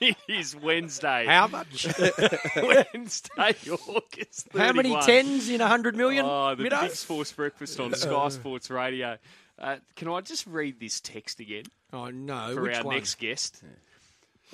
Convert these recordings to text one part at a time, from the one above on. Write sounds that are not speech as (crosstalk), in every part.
It (laughs) is Wednesday. How much? (laughs) Wednesday, August 31. How many tens in a hundred million? Oh, the Middo? Big Sports Breakfast on Sky Sports Radio. Uh, can I just read this text again Oh no! for Which our one? next guest?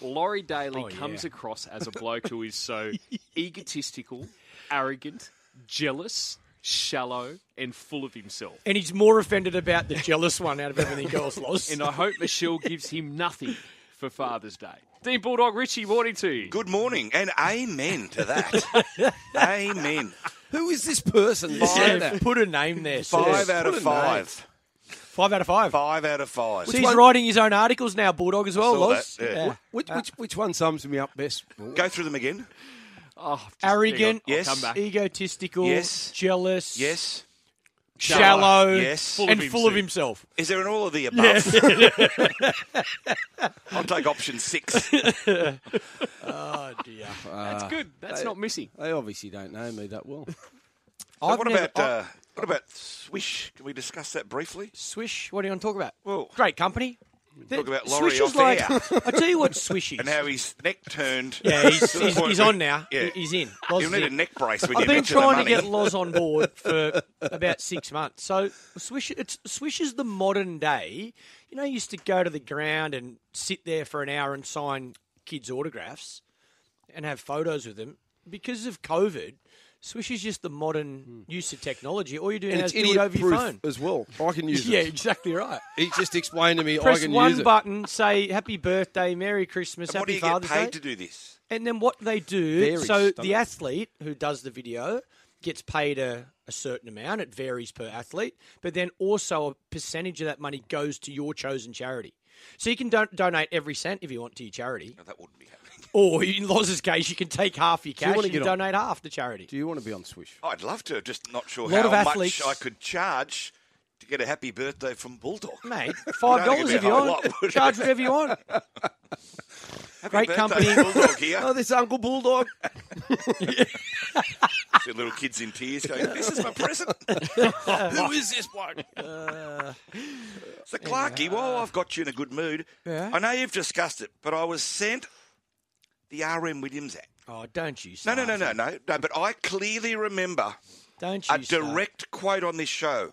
Laurie Daly Oh, comes yeah. across as a bloke who is so (laughs) egotistical, arrogant, jealous, shallow, and full of himself. And he's more offended about the jealous one out of everything else, Loz. And I hope Michelle gives him nothing for Father's Day. Dean Bulldog Ritchie, morning to you. Good morning, and amen to that. (laughs) amen. Who is this person? Yeah, behind that? put a name there. sir. Five out of a name. five. Five out of five. Five out of five. So he's one? writing his own articles now, Bulldog as well, saw Loz. that, yeah. Which, uh, which, which one sums me up best? Go through them again. Oh, just- Arrogant, hang on, I'll Yes. come back. egotististical, Yes. jealous, Yes. Shallow, Yes. Full of and full of himself. himself. Is there an all of the above? (laughs) I'll take option six. (laughs) Oh dear. That's good. That's not missing. They obviously don't know me that well. (laughs) So what never- about uh, what about Swish? Can we discuss that briefly? Swish? What do you want to talk about? Well, Great company. Talk about Laurie is like. off (laughs) I tell you what, Swish is. and how his neck turned. yeah, he's, (laughs) he's, he's on now. Yeah. He's in. Loz You'll need a neck brace when I've you been trying to get Loz on board for about six months. So Swish, it's Swish is the modern day. You know, you used to go to the ground and sit there for an hour and sign kids' autographs and have photos with them. Because of COVID, Swish is just the modern hmm. use of technology. All you're doing And now it's is do it over your phone. as well. I can (laughs) use Yeah, it. Yeah, exactly right. He just explained to me I Press can one use it. button, say Happy Birthday, Merry Christmas, And what do Happy you get Father's paid Day. to do this? And then what they do, Varies, so doesn't the it? athlete who does the video gets paid a, a certain amount. It varies per athlete, but then also a percentage of that money goes to your chosen charity. So you can don- donate every cent if you want to your charity, No, that wouldn't be happening. Or in Loz's case, you can take half your you cash wanna and get on? donate half to charity. Do you want to be on Swish? I'd love to. Just not sure how of athletes- much I could charge to get a happy birthday from Bulldog. Mate, (laughs) five dollars if you want. lot. Charge whatever you want. (laughs) Happy Great birthday, company. Bulldog here. Oh, this Uncle Bulldog. (laughs) The little kids in tears going, "This is my present." Who is this bloke? Uh, so Clarky, while I've got you in a good mood, Yeah. I know you've discussed it, but I was sent the R.M. Williams Act. Oh, don't you? No, Start. no, no, no, no, no. But I clearly remember Don't you? a start. direct quote on this show.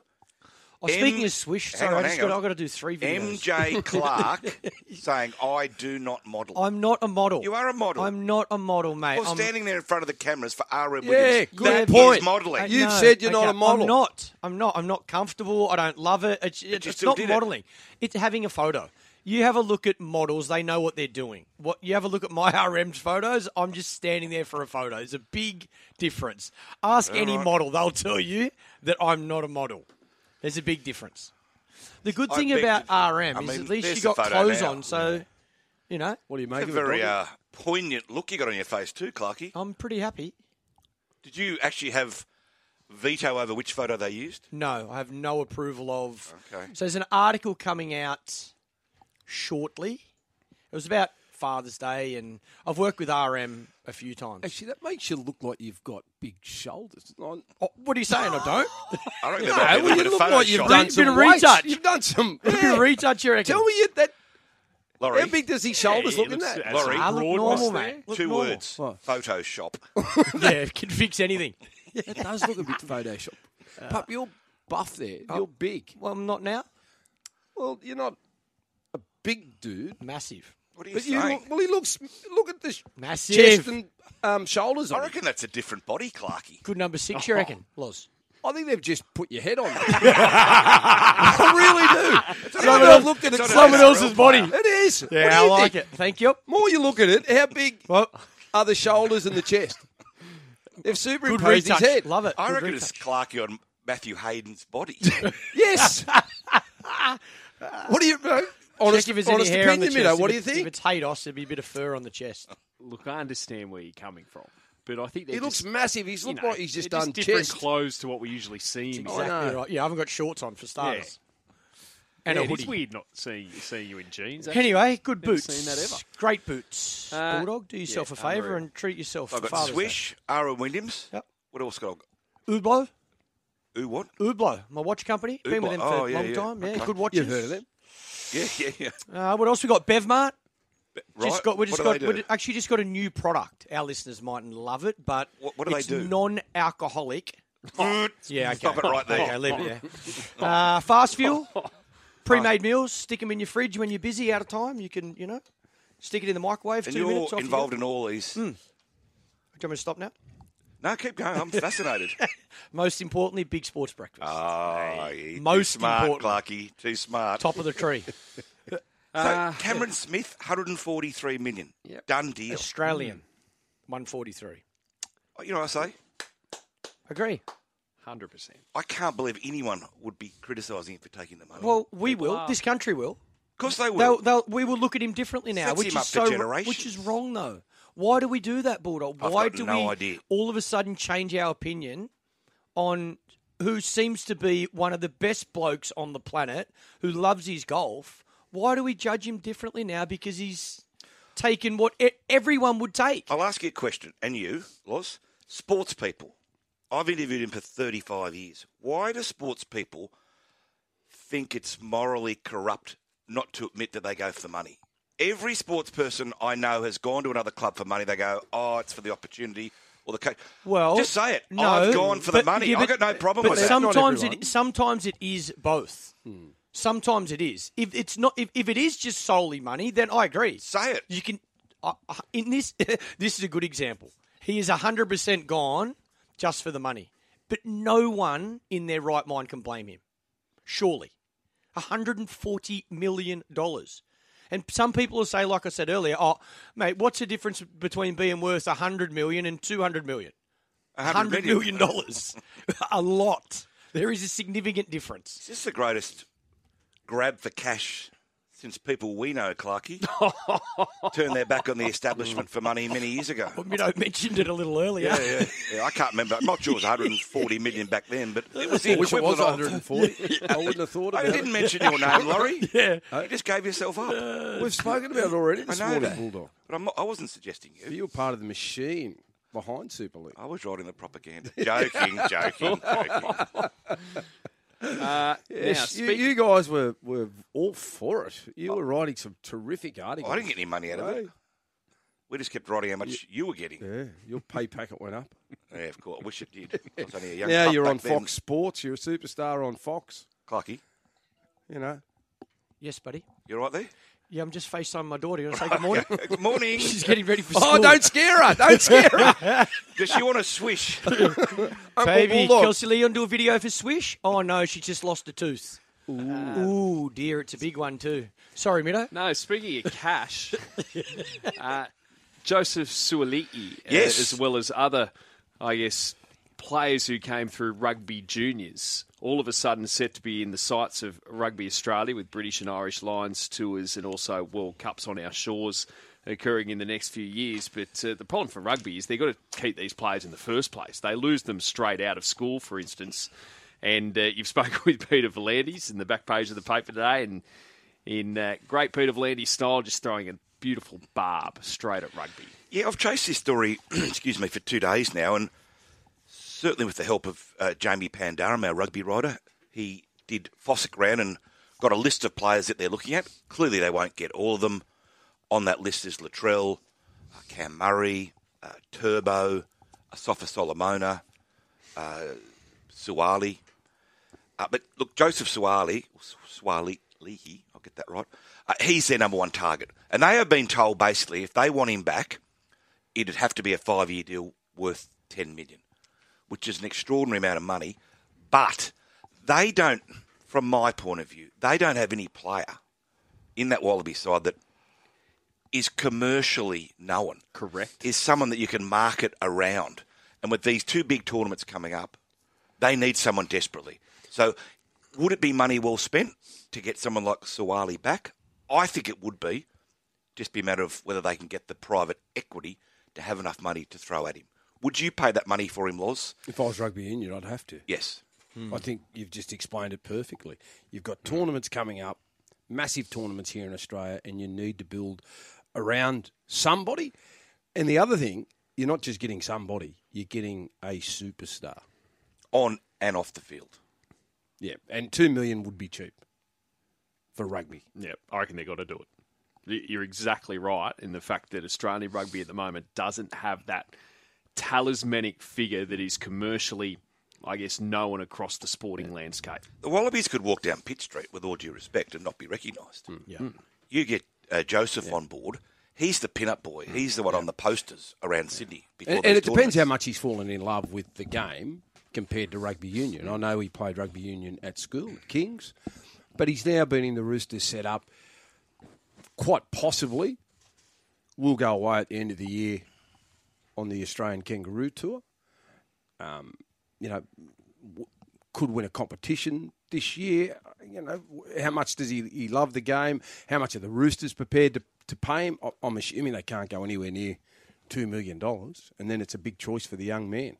Oh, speaking M- of Swish, sorry, on, I just hang got, on. I've got to do three videos. MJ (laughs) Clark (laughs) saying, "I do not model." I'm not a model. You are a model. I'm not a model, mate. Well, I'm, standing there in front of the cameras for R.M. Yeah, Williams. good that point. is modelling. I You've know, said you're not a model. I'm not. I'm not. I'm not comfortable. I don't love it. It's, it's, it's not did it. modeling. It's having a photo. You have a look at models; they know what they're doing. What you have a look at my (laughs) RM's photos. I'm just standing there for a photo. There's a big difference. Ask any right. model; they'll tell you that I'm not a model. There's a big difference. The good I thing beg about to- RM I is mean, at least there's you got clothes now. on, so you know What do you It's make a of it? very Bobby? uh, poignant look you got on your face too, Clarky. I'm pretty happy. Did you actually have veto over which photo they used? No, I have no approval of. Okay. So there's an article coming out shortly. It was about Father's Day, and I've worked with RM a few times. Actually, that makes you look like you've got big shoulders. Oh, what are you saying? I don't. (laughs) I reckon there might be a well, you bit look like you've done done Bit some of weights. retouch. You've done some. A bit of retouch, you reckon? Tell me you, that. Laurie, How big does his shoulders Yeah, look in that? as Laurie, I look normal, was mate. Look two normal. words. What? Photoshop. (laughs) Yeah, it can fix anything. (laughs) It does look a bit Photoshop. Uh, Pup, you're buff there. You're uh, big. Well, I'm not now. Well, you're not a big dude. Massive. What are you But you saying? look, well, he looks. Look at this Massive. chest and um, shoulders. I On him. reckon that's a different body, Clarky. Good number six, you reckon? Loz. I think they've just put your head on. I (laughs) (laughs) really do. Someone I've else- looked at it. It's Someone else's body. player. It is. What do Yeah, I you like think? it. Thank you. More you look at it, how big Well, are the shoulders and the chest? They've good superimposed his retouch. head. Love it. I Good reckon retouch. it's Clarky on Matthew Hayden's body. (laughs) Yes. what do you? Uh, honest, Check if there's any honest hair on the opinion, chest. Mido, If what do you it's- If it's Haydos, there'd be a bit of fur on the chest. Look, I understand where you're coming from, but I think they're He looks just, massive. He's you looked know, like he's just they're done different chest. clothes to what we usually see him. in. Exactly know. right. Yeah, I haven't got shorts on for starters. And Yeah, a hoodie. is weird not seeing seeing you in jeans. actually. Anyway, good Never boots. seen that ever. Great boots. Uh, Bulldog, do yourself yeah, a favour unreal. and treat yourself I've for got Father's Swish, Ara Williams. Yep. What else got? Day. Hublot. Ooh, what? Hublot, my watch company. Been with Hublot. them for Oh, a yeah, long yeah. time. Yeah, Okay. good watches. You've heard of them? (laughs) Yeah, yeah, yeah. Uh, what else we got? Bevmart. Right? Just got, we just got, they we actually just got a new product. Our listeners mightn't love it, but What- what do they it's do? non-alcoholic. (laughs) Yeah, okay. Stop it right there. Okay, leave it there. (laughs) Uh, fast fuel, pre-made meals. Stick them in your fridge when you're busy, out of time. You can, you know, stick it in the microwave. and two you're minutes. off you involved go. in all these. Do you want me to stop now? No, keep going. I'm fascinated. (laughs) Most importantly, big sports breakfast. Oh, yeah, Most too smart, important. Clarky. Too smart. Top of the tree. (laughs) Uh, so Cameron Smith, 143 million. Yep. Done deal. Australian, 143. You know what I say? Agree. Hundred percent. I can't believe anyone would be criticising him for taking the money. Well, we will. are. This country will. of course they will. They'll, they'll, we will look at him differently now, Sets which him is up for so, generations. which is wrong though. Why do we do that, Bulldog? I've Why do no we idea. all of a sudden change our opinion on who seems to be one of the best blokes on the planet, who loves his golf? Why do we judge him differently now because he's taken what everyone would take? I'll ask you a question, and you, Los, sports people. I've interviewed him for 35 years. Why do sports people think it's morally corrupt not to admit that they go for the money? Every sports person I know has gone to another club for money. They go, oh, it's for the opportunity or the coach. Well, just say it. No, I've gone for the money. yeah, I've got no problem but with that. sometimes everyone. it sometimes it is both. Sometimes it is. If it's not, if, if it is just solely money, then I agree. Say it. You can. Uh, in this, (laughs) this is a good example. He is hundred percent gone just for the money, but no one in their right mind can blame him. Surely, hundred and forty million dollars. And some people will say, like I said earlier, oh, mate, what's the difference between being worth a hundred million and two hundred million? hundred million dollars. (laughs) a lot. There is a significant difference. Is this the greatest grab for cash since people we know, Clarky, (laughs) turned their back on the establishment mm. for money many years ago? You know, mentioned it a little earlier. Yeah, yeah, yeah. I can't remember. I'm not sure it was 140 million back then, but it was the I was equivalent of. 140. (laughs) I wouldn't have thought I about didn't it. mention your name, Laurie. (laughs) Yeah. You just gave yourself up. Uh, we've spoken about it already I this know morning, that. Bulldog. But I'm not, I wasn't suggesting you. You were part of the machine behind Super League. I was writing the propaganda. Joking, joking, joking. Uh, (laughs) now, Yes, you, speak- you guys were, were all for it. You were writing some terrific articles. I didn't get any money out of it. We just kept writing how much you were getting. Yeah, your pay packet went up. Yeah, of course. I wish it did. I was only a (laughs) young Now you're on then. Fox Sports. You're a superstar on Fox. Clarky, You know. Yes, buddy. You're all right there? Yeah, I'm just FaceTiming my daughter. You want to say (laughs) good morning? Good morning. (laughs) She's getting ready for school. Oh, don't scare her! Don't scare her! (laughs) Does she want to swish? Uncle Baby, Bulldog. Kelsey Leon do a video for Swish? Oh, no, she just lost a tooth. Ooh, dear, it's a big one too. Sorry, Mido. No, speaking of cash, uh, Joseph Suaalii, uh, Yes. as well as other, I guess, players who came through rugby juniors, all of a sudden set to be in the sights of Rugby Australia with British and Irish Lions tours and also World Cups on our shores occurring in the next few years. But uh, the problem for rugby is they've got to keep these players in the first place. They lose them straight out of school, for instance. And uh, you've (laughs) spoken with Peter V'landys in the back page of the paper today, and in uh, great Peter V'landys style, just throwing a beautiful barb straight at rugby. Yeah, I've chased this story, (clears throat) excuse me, for two days now, and certainly with the help of uh, Jamie Pandaram, our rugby writer, he did Fossick round and got a list of players that they're looking at. Clearly, they won't get all of them. On that list is Latrell, uh, Cam Murray, uh, Turbo, Asafa Solomona, uh, Suaalii. Uh, but look, Joseph Suaalii, Suwali Leahy, I'll get that right. Uh, he's their number one target, and they have been told basically if they want him back, it'd have to be a five-year deal worth ten million, which is an extraordinary amount of money. But they don't, from my point of view, they don't have any player in that Wallaby side that is commercially known. Correct. Is someone that you can market around. And with these two big tournaments coming up, they need someone desperately. So, would it be money well spent to get someone like Suaalii back? I think it would be. Just be a matter of whether they can get the private equity to have enough money to throw at him. Would you pay that money for him, Loz? If I was rugby union, I'd have to. Yes. Hmm. I think you've just explained it perfectly. You've got tournaments coming up, massive tournaments here in Australia, and you need to build around somebody. And the other thing, you're not just getting somebody, you're getting a superstar. On and off the field. Yeah, and two million would be cheap for rugby. Yeah, I reckon they've got to do it. You're exactly right in the fact that Australian rugby at the moment doesn't have that talismanic figure that is commercially, I guess, known across the sporting landscape. The Wallabies could walk down Pitt Street with all due respect and not be recognised. Hmm, yeah. Hmm. You get uh, Joseph on board. He's the pin-up boy. Hmm. He's the one on the posters around Sydney. Before And, and it depends how much he's fallen in love with the game compared to rugby union. I know he played rugby union at school at Kings, but he's now been in the Roosters set up. Quite possibly, will go away at the end of the year on the Australian Kangaroo Tour. Um, you know, w- could win a competition this year. You know, how much does he, he love the game? How much are the Roosters prepared to, to pay him? I- I'm assuming they can't go anywhere near two million dollars, and then it's a big choice for the young man.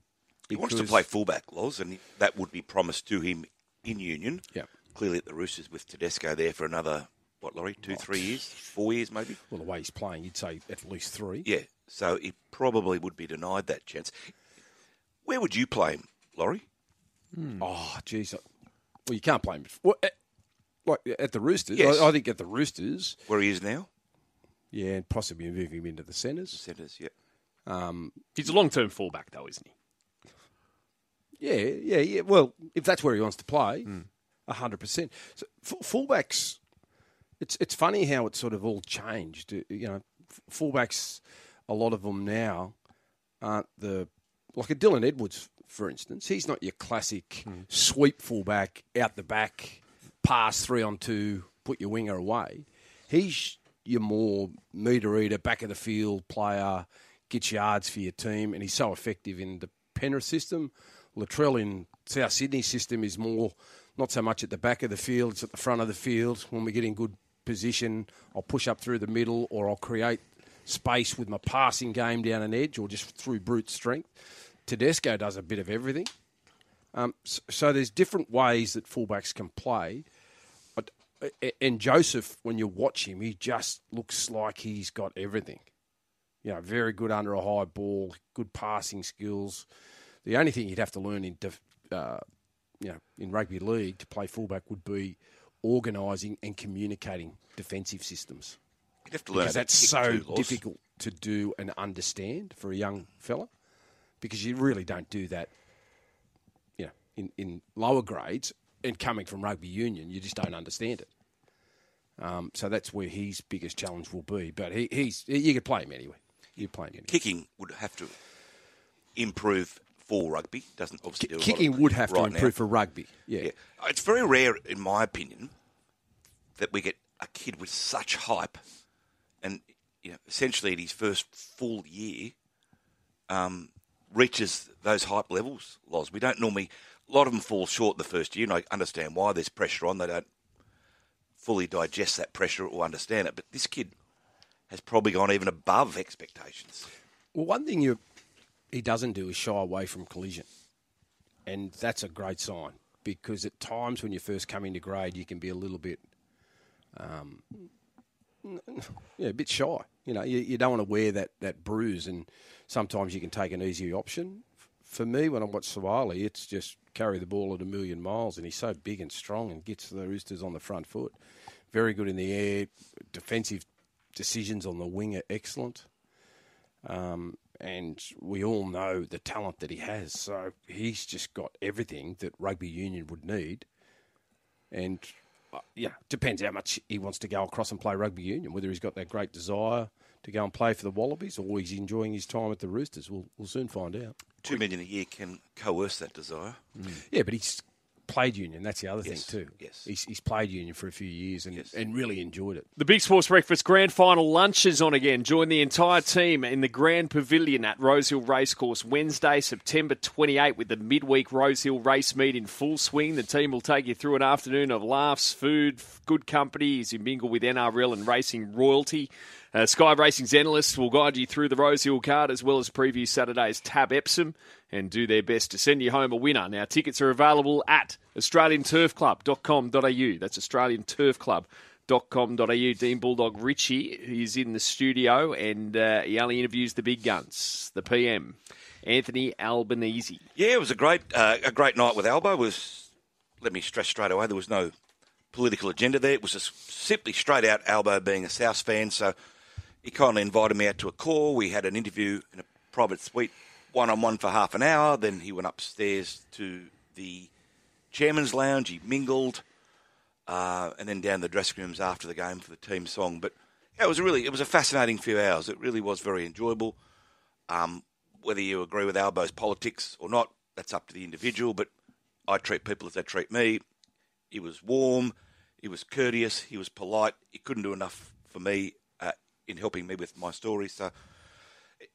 He wants to play fullback, Loz, and that would be promised to him in Union. Yeah. Clearly at the Roosters with Tedesco there for another, what, Laurie, two, three years? Four years, maybe? Well, the way he's playing, you'd say at least three. Yeah, so he probably would be denied that chance. Where would you play him, Laurie? Hmm. Oh, jeez. Well, you can't play him. Well, at, eh, like at the Roosters, Yes. I, I think at the Roosters, Where he is now? yeah, and possibly moving him into the centres. Centres, yeah. Um, He's a long term fullback, though, isn't he? Yeah, yeah, yeah. Well, if that's where he wants to play, hmm. a hundred percent. So f- fullbacks, it's it's funny how it's sort of all changed. Uh, You know, f- fullbacks, a lot of them now aren't the like a Dylan Edwards, for instance. He's not your classic hmm. sweep fullback out the back, pass three on two, put your winger away. He's your more meter eater, back of the field player, gets yards for your team, and he's so effective in the Penrith system. Latrell in South Sydney system is more not so much at the back of the field, it's at the front of the field. When we get in good position, I'll push up through the middle or I'll create space with my passing game down an edge or just through brute strength. Tedesco does a bit of everything. Um, so, there's different ways that fullbacks can play. But, and Joseph, when you watch him, he just looks like he's got everything. You know, very good under a high ball, good passing skills. The only thing you'd have to learn in, uh, you know, in rugby league to play fullback would be organising and communicating defensive systems You'd have to learn because that's so difficult to do and understand for a young fella because you really don't do that you know in, in lower grades and coming from rugby union you just don't understand it um, so that's where his biggest challenge will be but he, he's you could play him anyway you play him anyway. Kicking would have to improve for rugby. Doesn't obviously do a lot of kicking would have to right now. improve for rugby yeah. Yeah. It's very rare, in my opinion, that we get a kid with such hype and you know, essentially at his first full year um, reaches those hype levels, Loz. We don't normally, a lot of them fall short the first year, and I understand why there's pressure on. They don't fully digest that pressure or understand it. But this kid has probably gone even above expectations. Well, one thing you he doesn't do is shy away from collision, and that's a great sign because at times when you first come into grade, you can be a little bit, um, yeah, a bit shy. You know, you, you don't want to wear that that bruise, and sometimes you can take an easy option. For me, when I watch Suaalii, it's just carry the ball at a million miles, and he's so big and strong and gets the Roosters on the front foot. Very good in the air, defensive decisions on the wing are excellent Um, and we all know the talent that he has. So he's just got everything that rugby union would need. And yeah, depends how much he wants to go across and play rugby union. Whether he's got that great desire to go and play for the Wallabies or he's enjoying his time at the Roosters, we'll we'll soon find out. Two million a year can coerce that desire. Mm. Yeah, but he's played union. That's the other Yes, thing too. yes. he's, he's played union for a few years and Yes. and really enjoyed it. The Big Sports Breakfast Grand Final lunch is on again. Join the entire team in the Grand Pavilion at Rosehill Racecourse Wednesday, September 28, with the midweek Rosehill race meet in full swing. The team will take you through an afternoon of laughs, food, good company as you mingle with NRL and racing royalty. Uh, Sky Racing's analysts will guide you through the Rosehill card as well as preview Saturday's Tab Epsom and do their best to send you home a winner. Now, tickets are available at australianturfclub.com.au. That's Australian Turf Club com.au. Dean Bulldog Ritchie is in the studio and uh, he only interviews the big guns, the PM, Anthony Albanese. Yeah, it was a great uh, a great night with Albo. Was let me stress straight away there was no political agenda there. It was just simply straight out Albo being a South fan. So he kindly invited me out to a call. We had an interview in a private suite, one on one for half an hour. Then he went upstairs to the chairman's lounge. He mingled, uh, and then down the dressing rooms after the game for the team song. But yeah, it was really it was a fascinating few hours. It really was very enjoyable. Um, whether you agree with Albo's politics or not, that's up to the individual. But I treat people as they treat me. He was warm, he was courteous, he was polite. He couldn't do enough for me in helping me with my story. So,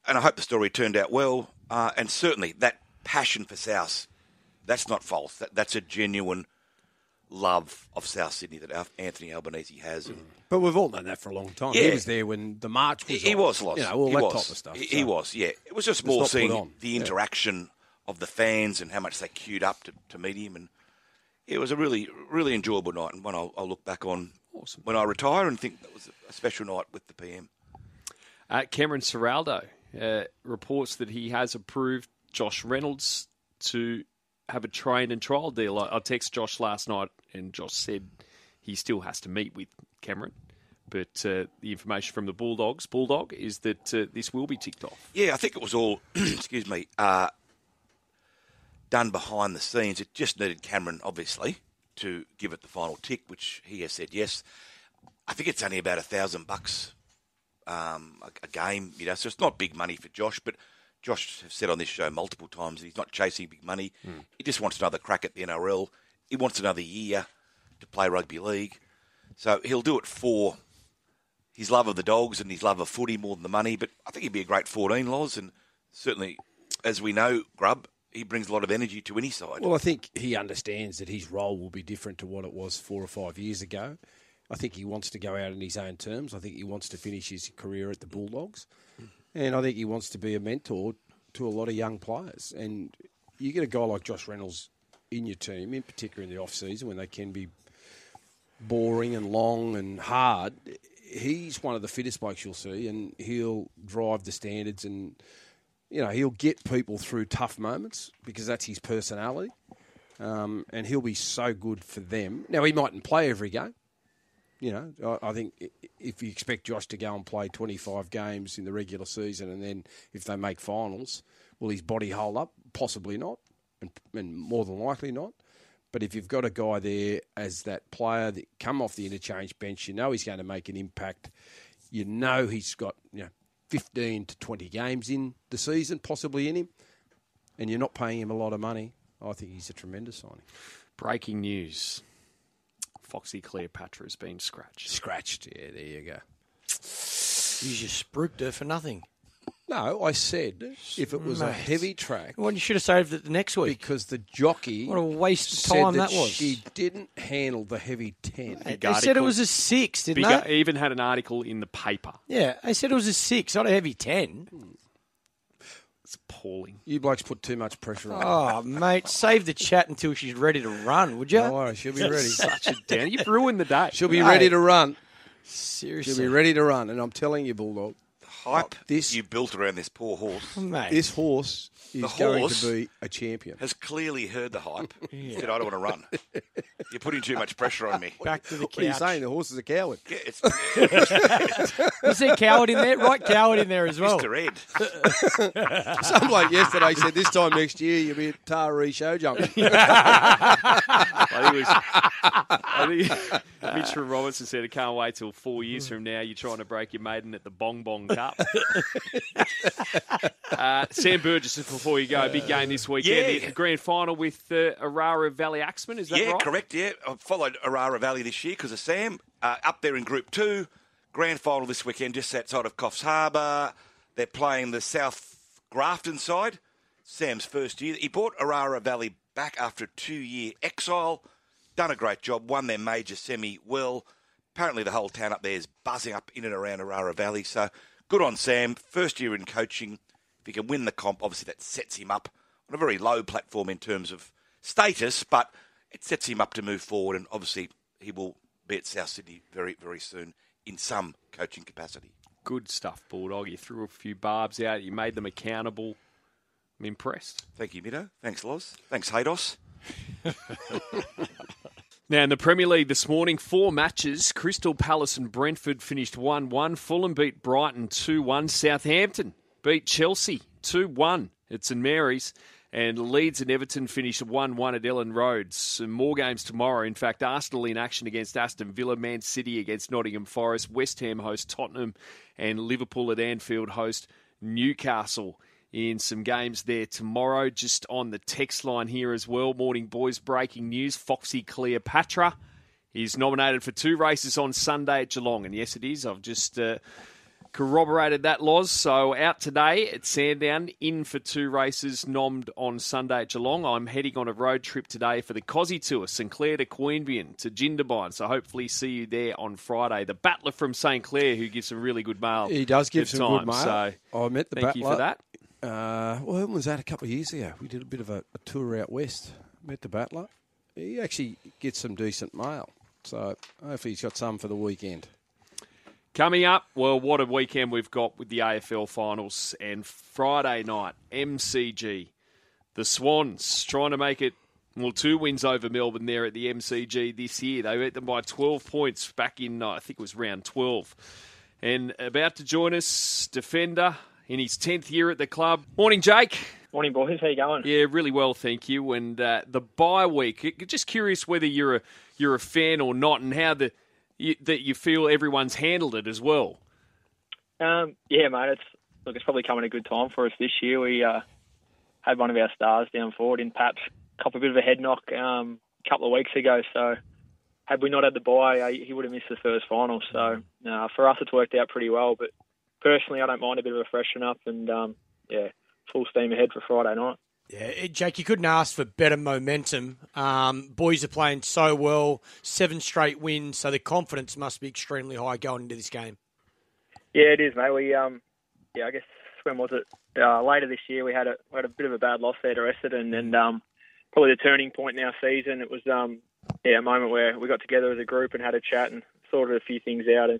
and I hope the story turned out well. Uh, and certainly that passion for South, that's not false. That, that's a genuine love of South Sydney that Anthony Albanese has. And But we've all known that for a long time. Yeah. He was there when the march was he, on. was lost. You know, all he that was. type of stuff. He, so. he was, yeah. It was just more seeing the Yeah. interaction of the fans and how much they queued up to, to meet him. And it was a really, really enjoyable night and one I'll, I'll look back on when I retire and think that was a special night with the PM. Uh, Cameron Ciraldo uh, reports that he has approved Josh Reynolds to have a train and trial deal. I, I texted Josh last night, and Josh said he still has to meet with Cameron. But uh, the information from the Bulldogs, Bulldog, is that uh, this will be ticked off. Yeah, I think it was all, (clears throat) excuse me, uh, done behind the scenes. It just needed Cameron, obviously, to give it the final tick, which he has said yes. I think it's only about a thousand bucks um, a, a game, you know, so it's not big money for Josh, but Josh has said on this show multiple times he's not chasing big money. He just wants another crack at the NRL. He wants another year to play rugby league. So he'll do it for his love of the dogs and his love of footy more than the money. But I think he'd be a great 14, Loz. And certainly, as we know, Grub, he brings a lot of energy to any side. Well, I think he understands that his role will be different to what it was four or five years ago. I think he wants to go out on his own terms. I think he wants to finish his career at the Bulldogs. And I think he wants to be a mentor to a lot of young players. And you get a guy like Josh Reynolds in your team, in particular in the off season when they can be boring and long and hard. He's one of the fittest blokes you'll see, and he'll drive the standards and you know he'll get people through tough moments because that's his personality, um, and he'll be so good for them. Now he mightn't play every game. You know, I, I think if you expect Josh to go and play 25 games in the regular season, and then if they make finals, will his body hold up? Possibly not, and, and more than likely not. But if you've got a guy there as that player that come off the interchange bench, you know he's going to make an impact. You know he's got you know 15 to 20 games in the season, possibly in him, and you're not paying him a lot of money. I think he's a tremendous signing. Breaking news Foxy Cleopatra has been scratched. Scratched, yeah, there you go. You just spruiked her for nothing. No, I said if it was a heavy track, Well, you should have saved it the next week. because the jockey What a waste of time that, that was. she didn't handle the heavy 10. They Big said it was a six, didn't Big, they? even had an article in the paper. Yeah, they said it was a six, not a heavy ten. It's appalling. You blokes put too much pressure on her. Oh, mate, save the chat until she's ready to run, would you? Don't worry, she'll be ready. Such a (laughs) down. You've ruined the day. She'll be Hey. ready to run. Seriously, she'll be ready to run, and I'm telling you, Bulldog, Hype this- you built around this poor horse (laughs) mate. this horse is The going horse- to be a champion. has clearly heard the hype. (laughs) He said, I don't want to run. (laughs) You're putting too much pressure on me. Back to the couch. What are you saying? The horse is a coward. Yeah, it's Was there coward in there? Right, coward in there as well. Mr. Ed. Some bloke yesterday said this time next year you'll be at Taree show jumping. I think was. I think (laughs) Mitchell Robertson said, "I can't wait till four years from now. You're trying to break your maiden at the Bong Bong Cup." (laughs) uh, Sam Burgess, before you go, big game this weekend. Yeah. The grand final with uh, Orara Valley Axemen. Is that yeah, right? correct. Yeah, I followed Orara Valley this year because of Sam. Uh, up there in Group Two, grand final this weekend, just outside of Coffs Harbour. They're playing the South Grafton side. Sam's first year. He bought Orara Valley back after a two-year exile. Done a great job. Won their major semi well. Apparently, the whole town up there is buzzing up in and around Orara Valley. So good on Sam. First year in coaching. If he can win the comp, obviously that sets him up on a very low platform in terms of status, but it sets him up to move forward. And obviously, he will be at South Sydney very, very soon in some coaching capacity. Good stuff, Bulldog. You threw a few barbs out. You made them accountable. I'm impressed. Thank you, Mido. Thanks, Loz. Thanks, Hados. (laughs) Now, in the Premier League this morning, four matches. Crystal Palace and Brentford finished 1 1. Fulham beat Brighton 2 1. Southampton beat Chelsea 2 1 at St Mary's. And Leeds and Everton finished 1 1 at Elland Road. Some more games tomorrow. In fact, Arsenal in action against Aston Villa, Man City against Nottingham Forest, West Ham host Tottenham, and Liverpool at Anfield host Newcastle in some games there tomorrow. Just on the text line here as well. Morning, boys. Breaking news Foxy Cleopatra is nominated for two races on Sunday at Geelong. And yes, it is. I've just. Uh, corroborated that, Loz. So out today at Sandown, in for two races, nommed on Sunday at Geelong. I'm heading on a road trip today for the Cozzy Tour, St Clair to Queanbeyan to Jindabyne. So hopefully see you there on Friday. The battler from St Clair who gives some really good mail. He does give some time. good mail. So I met the thank battler. you for that. Uh, well, when was that? A couple of years ago. We did a bit of a, a tour out west. Met the battler. He actually gets some decent mail. So hopefully he's got some for the weekend. Coming up, well, what a weekend we've got with the AFL finals and Friday night, MCG. The Swans trying to make it, well, two wins over Melbourne there at the MCG this year. They beat them by 12 points back in, I think it was round 12. And about to join us, defender in his 10th year at the club. Morning, Jake. Morning, boys. How you going? Yeah, really well, thank you. And uh, the bye week, just curious whether you're a you're a fan or not, and how the you, that you feel everyone's handled it as well. Um, yeah, mate. It's look, it's probably coming a good time for us this year. We uh, had one of our stars down forward in Paps, cop a bit of a head knock um, a couple of weeks ago. So had we not had the bye, uh, he would have missed the first final. So uh, for us, it's worked out pretty well. But personally, I don't mind a bit of a freshen up, and um, yeah, full steam ahead for Friday night. Yeah, Jake, you couldn't ask for better momentum. Um, boys are playing so well, seven straight wins, so the confidence must be extremely high going into this game. Yeah, it is, mate. We um, yeah, I guess when was it? Uh, later this year, we had a we had a bit of a bad loss there to Essendon, and um, probably the turning point in our season. It was um, yeah, a moment where we got together as a group and had a chat and sorted a few things out. And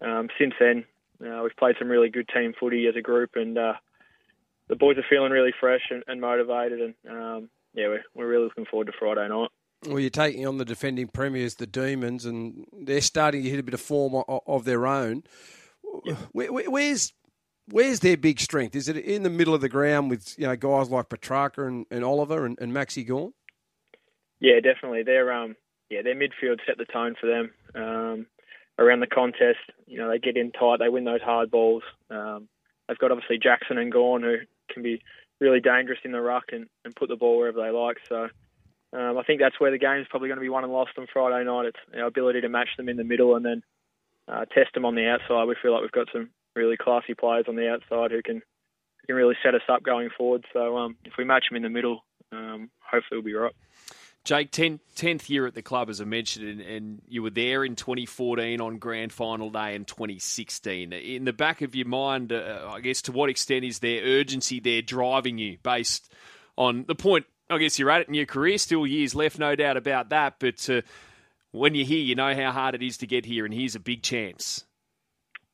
um, since then, uh, we've played some really good team footy as a group, and uh, the boys are feeling really fresh and, and motivated. And um, yeah, we're, we're really looking forward to Friday night. Well, you're taking on the defending premiers, the Demons, and they're starting to hit a bit of form of, of their own. Where, where, where's where's their big strength? Is it in the middle of the ground with you know guys like Petrarca and, and Oliver and, and Maxy Gawn? Yeah, definitely. Their um, yeah, their midfield set the tone for them. Um, around the contest, you know, they get in tight, they win those hard balls. Um, they've got obviously Jackson and Gawn who can be really dangerous in the ruck and, and put the ball wherever they like. So um, I think that's where the game's probably going to be won and lost on Friday night. It's our ability to match them in the middle and then uh, test them on the outside. We feel like we've got some really classy players on the outside who can who can really set us up going forward. So um, if we match them in the middle, um, hopefully we'll be right. Jake, 10, 10th year at the club, as I mentioned, and, and, you were there in 2014 on grand final day in 2016. In the back of your mind, uh, I guess, to what extent is there urgency there driving you based on the point, I guess, you're at it in your career, still years left, no doubt about that, but uh, when you're here, you know how hard it is to get here, and here's a big chance.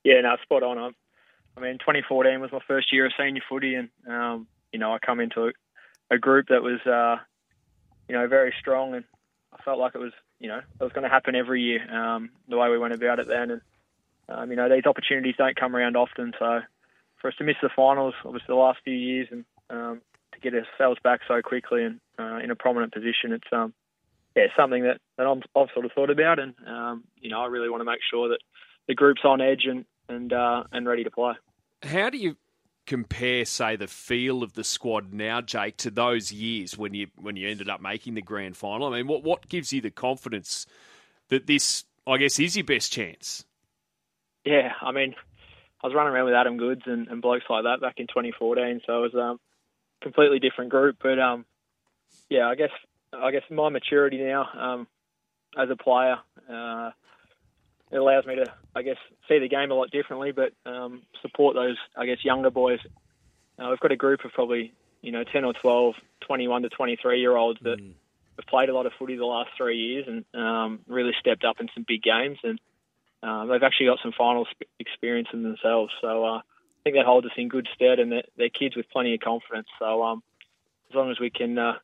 Yeah, no, spot on. I mean, 2014 was my first year of senior footy, and, um, you know, I come into a, a group that was... Uh, you know, very strong, and I felt like it was, you know, it was going to happen every year. Um, the way we went about it then, and um, you know, these opportunities don't come around often. So for us to miss the finals, obviously the last few years, and um, to get ourselves back so quickly and uh, in a prominent position, it's um, yeah, something that, that I'm, I've sort of thought about, and um, you know, I really want to make sure that the group's on edge and and uh, and ready to play. How do you compare, say, the feel of the squad now, Jake, to those years when you when you ended up making the grand final? I mean, what what gives you the confidence that this, I guess, is your best chance? Yeah, I mean, I was running around with Adam Goodes and, and blokes like that back in 2014, so it was um, a completely different group. But um, yeah, I guess I guess my maturity now um, as a player. Uh, it allows me to, I guess, see the game a lot differently, but um, support those, I guess, younger boys. Uh, we've got a group of probably, you know, 10 or 12, 21 to 23 year olds that mm. have played a lot of footy the last three years and um, really stepped up in some big games. And um, they've actually got some final experience in themselves. So uh, I think that holds us in good stead, and they're, they're, kids with plenty of confidence. So um, as long as we can uh,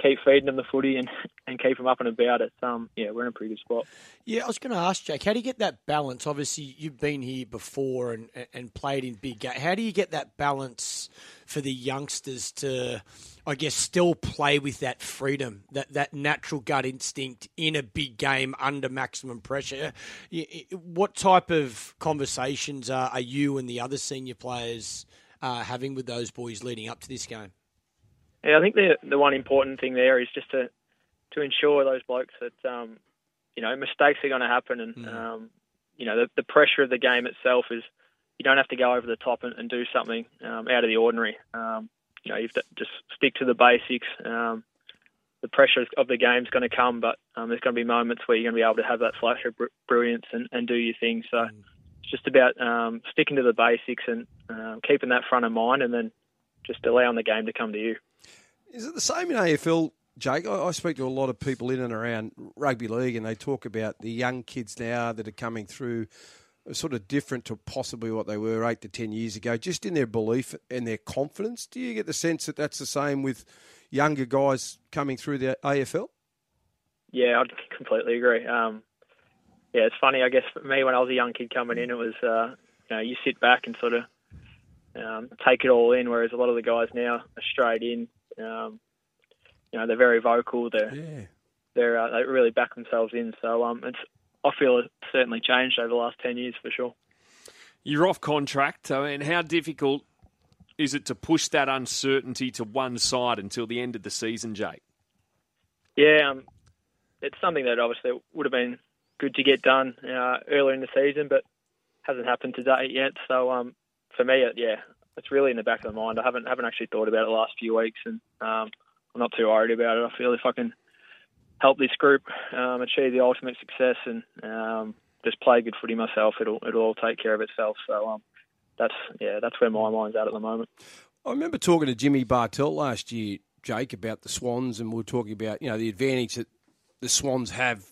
keep feeding them the footy and, and keep them up and about, it's um yeah we're in a pretty good spot. Yeah, I was going to ask Jake, how do you get that balance? Obviously, you've been here before and and played in big. How do you get that balance for the youngsters to, I guess, still play with that freedom, that that natural gut instinct in a big game under maximum pressure? What type of conversations are, are you and the other senior players uh, having with those boys leading up to this game? Yeah, I think the the one important thing there is just to to ensure those blokes that um, you know mistakes are going to happen, and mm. um, you know the, the pressure of the game itself is you don't have to go over the top and, and do something um, out of the ordinary. Um, you know, you have to just stick to the basics. Um, the pressure of the game is going to come, but um, there's going to be moments where you're going to be able to have that flash of br- brilliance and, and do your thing. So mm. it's just about um, sticking to the basics and um, keeping that front of mind, and then just allowing the game to come to you. Is it the same in AFL, Jake? I, I speak to a lot of people in and around rugby league, and they talk about the young kids now that are coming through are sort of different to possibly what they were eight to ten years ago, just in their belief and their confidence. Do you get the sense that that's the same with younger guys coming through the AFL? Yeah, I completely agree. Um, yeah, it's funny. I guess for me, when I was a young kid coming in, it was uh, you know you sit back and sort of um, take it all in, whereas a lot of the guys now are straight in. Um, you know, they're very vocal. They're yeah. they're uh, they really back themselves in. So um, it's I feel it's certainly changed over the last ten years for sure. You're off contract. I mean, how difficult is it to push that uncertainty to one side until the end of the season, Jake? Yeah, um, it's something that obviously would have been good to get done uh, earlier in the season, but hasn't happened today yet. So um, for me, yeah, it's really in the back of the mind. I haven't haven't actually thought about it the last few weeks, and um, I'm not too worried about it. I feel if I can help this group um, achieve the ultimate success and um, just play good footy myself, it'll it'll all take care of itself. So um, that's yeah, that's where my mind's at at the moment. I remember talking to Jimmy Bartel last year, Jake, about the Swans, and we were talking about you know the advantage that the Swans have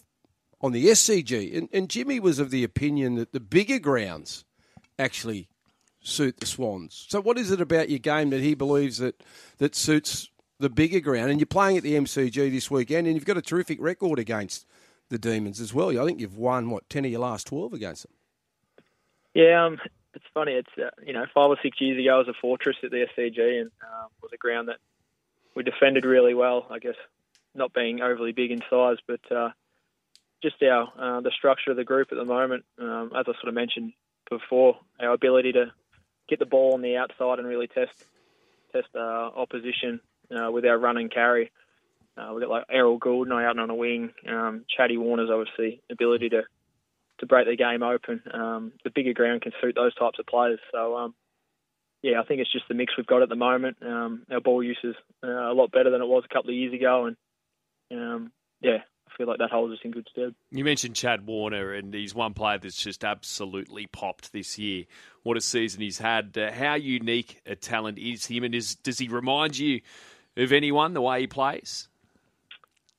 on the SCG, and, and Jimmy was of the opinion that the bigger grounds actually suit the Swans. So, what is it about your game that he believes that that suits the bigger ground? And you're playing at the MCG this weekend, and you've got a terrific record against the Demons as well. I think you've won what ten of your last twelve against them. Yeah, um, it's funny. It's uh, you know five or six years ago, was a fortress at the SCG, and uh, was a ground that we defended really well. I guess not being overly big in size, but uh, just our uh, the structure of the group at the moment, um, as I sort of mentioned before, our ability to get the ball on the outside and really test test uh, opposition uh, with our run and carry. Uh, we've got like Errol Gulden out on a wing, um, Chatty Warner's obviously ability to to break the game open. Um, the bigger ground can suit those types of players. So um, yeah, I think it's just the mix we've got at the moment. Um, our ball use is uh, a lot better than it was a couple of years ago, and um, yeah, I feel like that holds us in good stead. You mentioned Chad Warner, and he's one player that's just absolutely popped this year. What a season he's had! Uh, how unique a talent is him, and is, does he remind you of anyone the way he plays?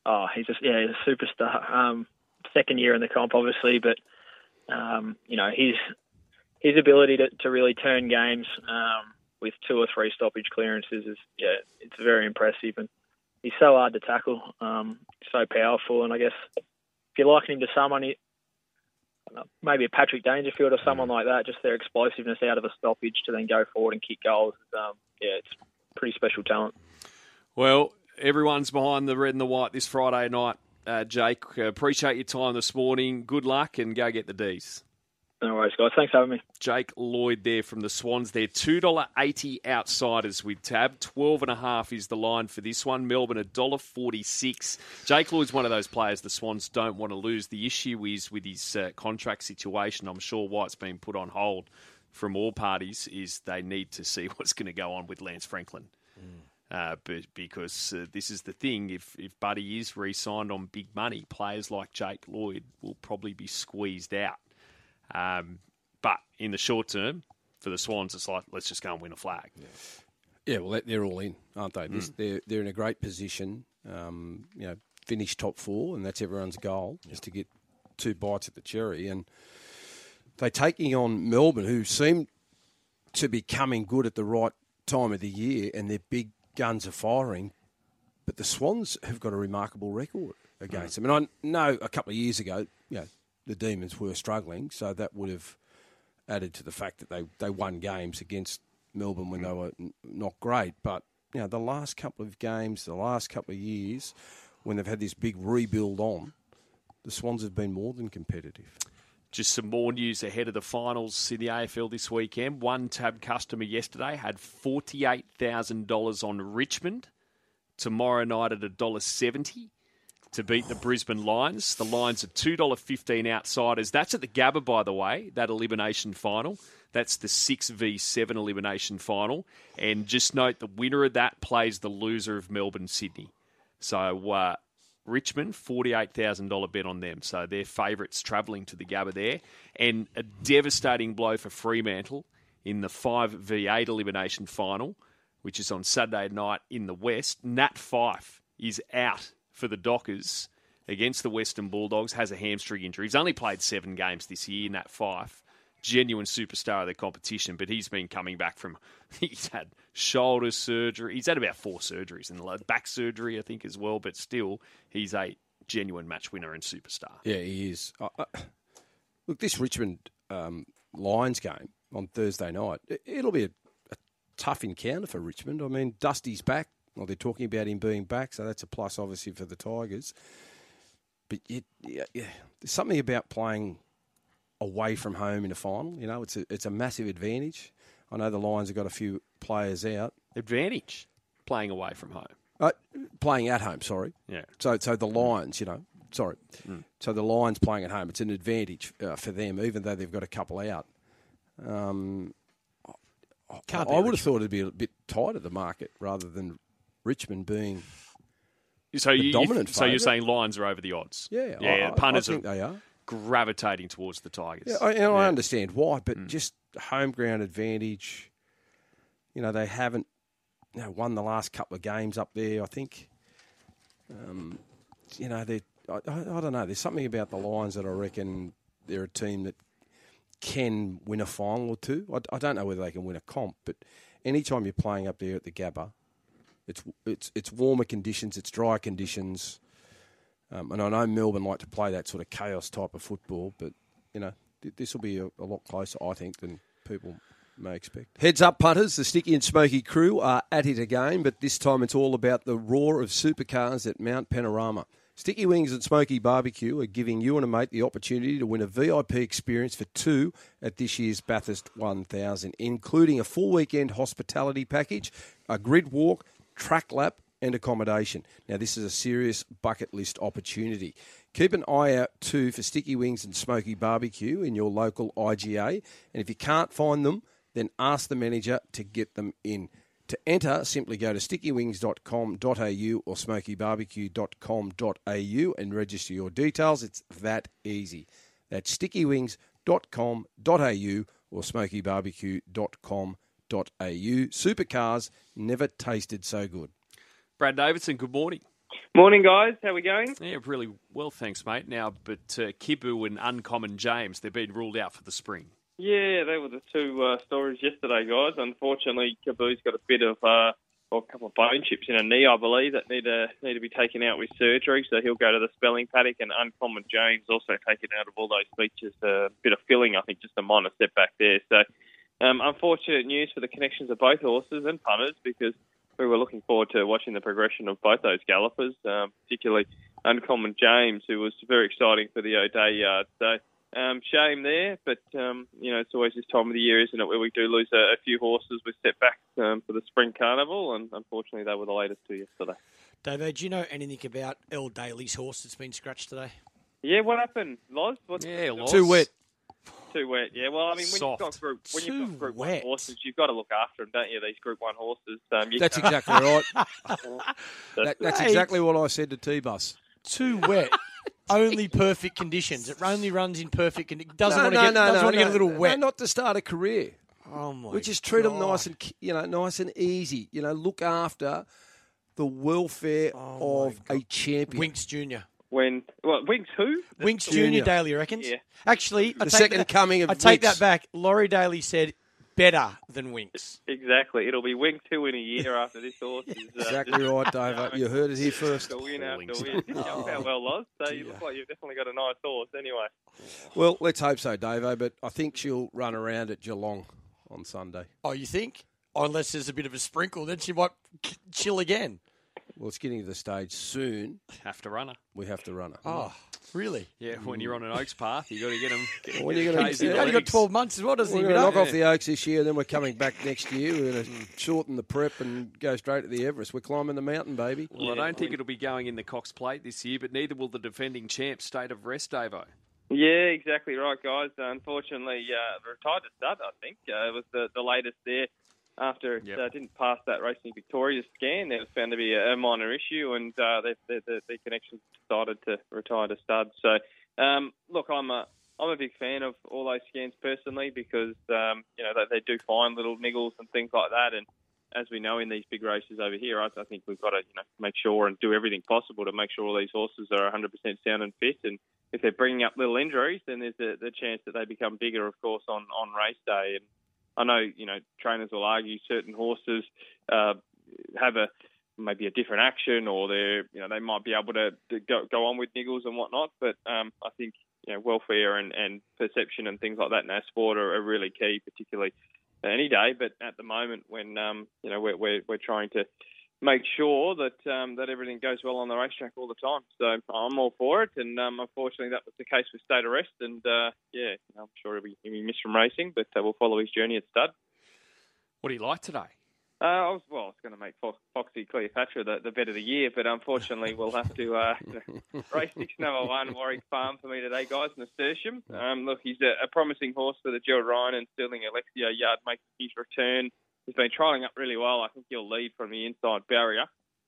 Oh, he's just yeah, he's a superstar. Um, second year in the comp, obviously, but um, you know his his ability to, to really turn games um, with two or three stoppage clearances is yeah, it's very impressive and he's so hard to tackle, um, so powerful, and I guess if you're likening him to someone, maybe a Patrick Dangerfield or someone like that, just their explosiveness out of a stoppage to then go forward and kick goals, um, yeah, it's pretty special talent. Well, everyone's behind the red and the white this Friday night. Uh, Jake, uh, appreciate your time this morning. Good luck and go get the D's. No worries, guys. Thanks for having me. Jake Lloyd there from the Swans there. $2.80 outsiders with tab. 12.5 is the line for this one. Melbourne, $1.46. Jake Lloyd's one of those players the Swans don't want to lose. The issue is with his uh, contract situation. I'm sure why it's been put on hold from all parties is they need to see (laughs) what's going to go on with Lance Franklin. Mm. Uh, but because uh, this is the thing, if if Buddy is re-signed on big money, players like Jake Lloyd will probably be squeezed out. Um, but in the short term, for the Swans, it's like let's just go and win a flag. Yeah, yeah well, they're all in, aren't they? Mm. They're they're in a great position. Um, you know, finish top four, and that's everyone's goal yeah. is to get two bites at the cherry. And they're taking on Melbourne, who seem to be coming good at the right time of the year, and their big guns are firing. but the Swans have got a remarkable record against them. And I know a couple of years ago, the Demons were struggling, so that would have added to the fact that they, they won games against Melbourne when they were n- not great. But you know, the last couple of games, the last couple of years, when they've had this big rebuild on, the Swans have been more than competitive. Just some more news ahead of the finals in the AFL this weekend. One tab customer yesterday had $48,000 on Richmond. Tomorrow night at $1.70 to beat the Brisbane Lions. The Lions are $2.15 outsiders. That's at the Gabba, by the way, that elimination final. That's the 6v7 elimination final. And just note the winner of that plays the loser of Melbourne Sydney. So uh, Richmond, $48,000 bet on them. So they're favourites travelling to the Gabba there. And a devastating blow for Fremantle in the 5v8 elimination final, which is on Saturday night in the West. Nat Fyfe is out for the Dockers against the Western Bulldogs, has a hamstring injury. He's only played seven games this year, Nat Fyfe. Genuine superstar of the competition, but he's been coming back from. (laughs) He's had shoulder surgery. He's had about four surgeries and back surgery, I think, as well. But still, he's a genuine match winner and superstar. Yeah, he is. Look, this Richmond um, Lions game on Thursday night, it, it'll be a, a tough encounter for Richmond. I mean, Dusty's back. Well, they're talking about him being back, so that's a plus, obviously, for the Tigers. But it, yeah, yeah, there's something about playing away from home in a final. You know, it's a, it's a massive advantage. I know the Lions have got a few players out. Advantage playing away from home. Uh, playing at home, sorry. Yeah. So, so the Lions, you know, sorry. So the Lions playing at home, it's an advantage uh, for them, even though they've got a couple out. Um, I beat would have thought it'd be a bit tighter the market rather than Richmond being. So you, you- dominant so you're saying Lions are over the odds? Yeah, yeah. I, I, punters I think are they are. gravitating towards the Tigers. Yeah, I, and I Yeah. Mm. understand why, but just home ground advantage. You know, they haven't you know, won the last couple of games up there. I think. Um, you know, they. I, I, I don't know. There's something about the Lions that I reckon they're a team that can win a final or two. I, I don't know whether they can win a comp, but anytime you're playing up there at the Gabba, it's it's it's warmer conditions, it's dry conditions. Um, and I know Melbourne like to play that sort of chaos type of football, but you know th- this will be a, a lot closer, I think, than people may expect. Heads up, punters. The Sticky and Smoky crew are at it again, but this time it's all about the roar of supercars at Mount Panorama. Sticky Wings and Smoky Barbecue are giving you and a mate the opportunity to win a VIP experience for two at this year's Bathurst 1000, including a full weekend hospitality package, a grid walk, track lap, and accommodation. Now, this is a serious bucket list opportunity. Keep an eye out too for Sticky Wings and Smoky Barbecue in your local IGA, and if you can't find them, then ask the manager to get them in. To enter, simply go to stickywings.com.au or smokybarbecue.com.au and register your details. It's that easy. That's stickywings.com.au or smokybarbecue.com.au. Supercars never tasted so good. Brad Davidson, good morning. Morning, guys. How we going? Yeah, really well, thanks, mate. Now, but uh, Kibu and Uncommon James, they've been ruled out for the spring. Yeah, they were the two uh, stories yesterday, guys. Unfortunately, Kaboo's got a bit of, uh, well, a couple of bone chips in a knee, I believe, that need to need to be taken out with surgery. So he'll go to the spelling paddock. And Uncommon James also taken out of all those features. A bit of filling, I think, just a minor setback there. So um, unfortunate news for the connections of both horses and punters because we were looking forward to watching the progression of both those gallopers, um, particularly Uncommon James, who was very exciting for the O'Day yard. So um, shame there, but um, you know it's always this time of the year, isn't it, where we do lose a, a few horses with setbacks um, for the spring carnival, and unfortunately they were the latest two yesterday. Dave, do you know anything about El Daly's horse that's been scratched today? Yeah, what happened, Loz? What, Yeah, Loz. Too wet. Too wet. Yeah, well, I mean, when Soft. you've got group when Too you've got group wet. one horses, you've got to look after them, don't you? These group one horses. Um, you That's can't- exactly right. (laughs) that's That, that's Hey. exactly what I said to T-Bus. Too wet. (laughs) only perfect conditions. It only runs in perfect conditions. Doesn't want to get, doesn't want to get a little no, wet. not to start a career. oh my We just treat them nice and ki- you know nice and easy. You know, look after the welfare Oh, of a champion. Winks Junior. When well, Winks who? Winks Junior. Junior Daly reckons. Yeah. Actually, I The take second that, coming of I take Winks. that back. Laurie Daly said better than Winks. Exactly. It'll be Winks two in a year after this horse is uh, (laughs) Exactly (laughs) right, Dave. You heard it here first. The win after Wings. win. Jumped out well, (laughs) Loz. So you look like you've definitely got a nice horse anyway. Well, let's hope so, Davo. But I think she'll run around at Geelong on Sunday. Oh, you think? Unless there's a bit of a sprinkle, then she might chill again. Well, it's getting to the stage soon. Have to run her. We have to run her. Oh, really? Yeah, when you're on an Oaks path, you got to get them. Get, When get you're gonna, you've only got 12 months as well, doesn't We're he? going to knock Mido? off the Oaks this year, then we're coming back next year. We're going to shorten the prep and go straight to the Everest. We're climbing the mountain, baby. Well, I don't think it'll be going in the Cox Plate this year, but neither will the defending champ, State of Rest, Davo. Yeah, exactly right, guys. Uh, unfortunately, uh, retired to stud, I think. Uh, it was the, the latest there after it Yep. uh, didn't pass that Racing Victoria scan. It was found to be a, minor issue, and uh, their connections decided to retire to stud. So, um, look, I'm a I'm a big fan of all those scans personally because um, you know they, they do find little niggles and things like that, and as we know in these big races over here, I, I think we've got to you know make sure and do everything possible to make sure all these horses are 100% sound and fit. And if they're bringing up little injuries, then there's the, the chance that they become bigger, of course, on on race day. And I know you know trainers will argue certain horses uh, have a maybe a different action, or they're you know they might be able to, to go go on with niggles and whatnot. But um, I think you know welfare and, and perception and things like that in our sport are, are really key, particularly any day. But at the moment, when um, you know we're, we're we're trying to make sure that um, that everything goes well on the racetrack all the time. So I'm all for it, and um, unfortunately that was the case with State of Rest, and uh, yeah, I'm sure he'll be, he'll be missed from racing, but uh, we'll follow his journey at stud. What do you like today? Uh, I was well, I was going to make Fo- Foxy Cleopatra the, the bet of the year, but unfortunately we'll have to uh, (laughs) race six number one Warwick Farm for me today, guys, nasturtium. Um, look, he's a, a promising horse for the Gerald Ryan and Sterling Alexiou yard making his return. He's been trialling up really well. I think he'll lead from the inside barrier,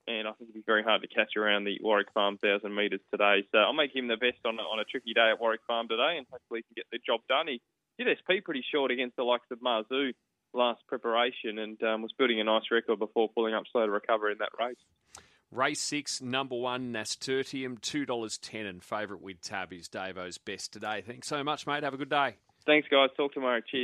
and I think it'll be very hard to catch around the Warwick Farm thousand metres today. So I'll make him the best on a, on a tricky day at Warwick Farm today, and hopefully he can get the job done. He did SP pretty short against the likes of Marzu last preparation and um, was building a nice record before pulling up slow to recover in that race. Race six, number one, Nasturtium, $2.10, and favourite with Tab is Davo's best today. Thanks so much, mate. Have a good day. Thanks, guys. Talk tomorrow. Cheers.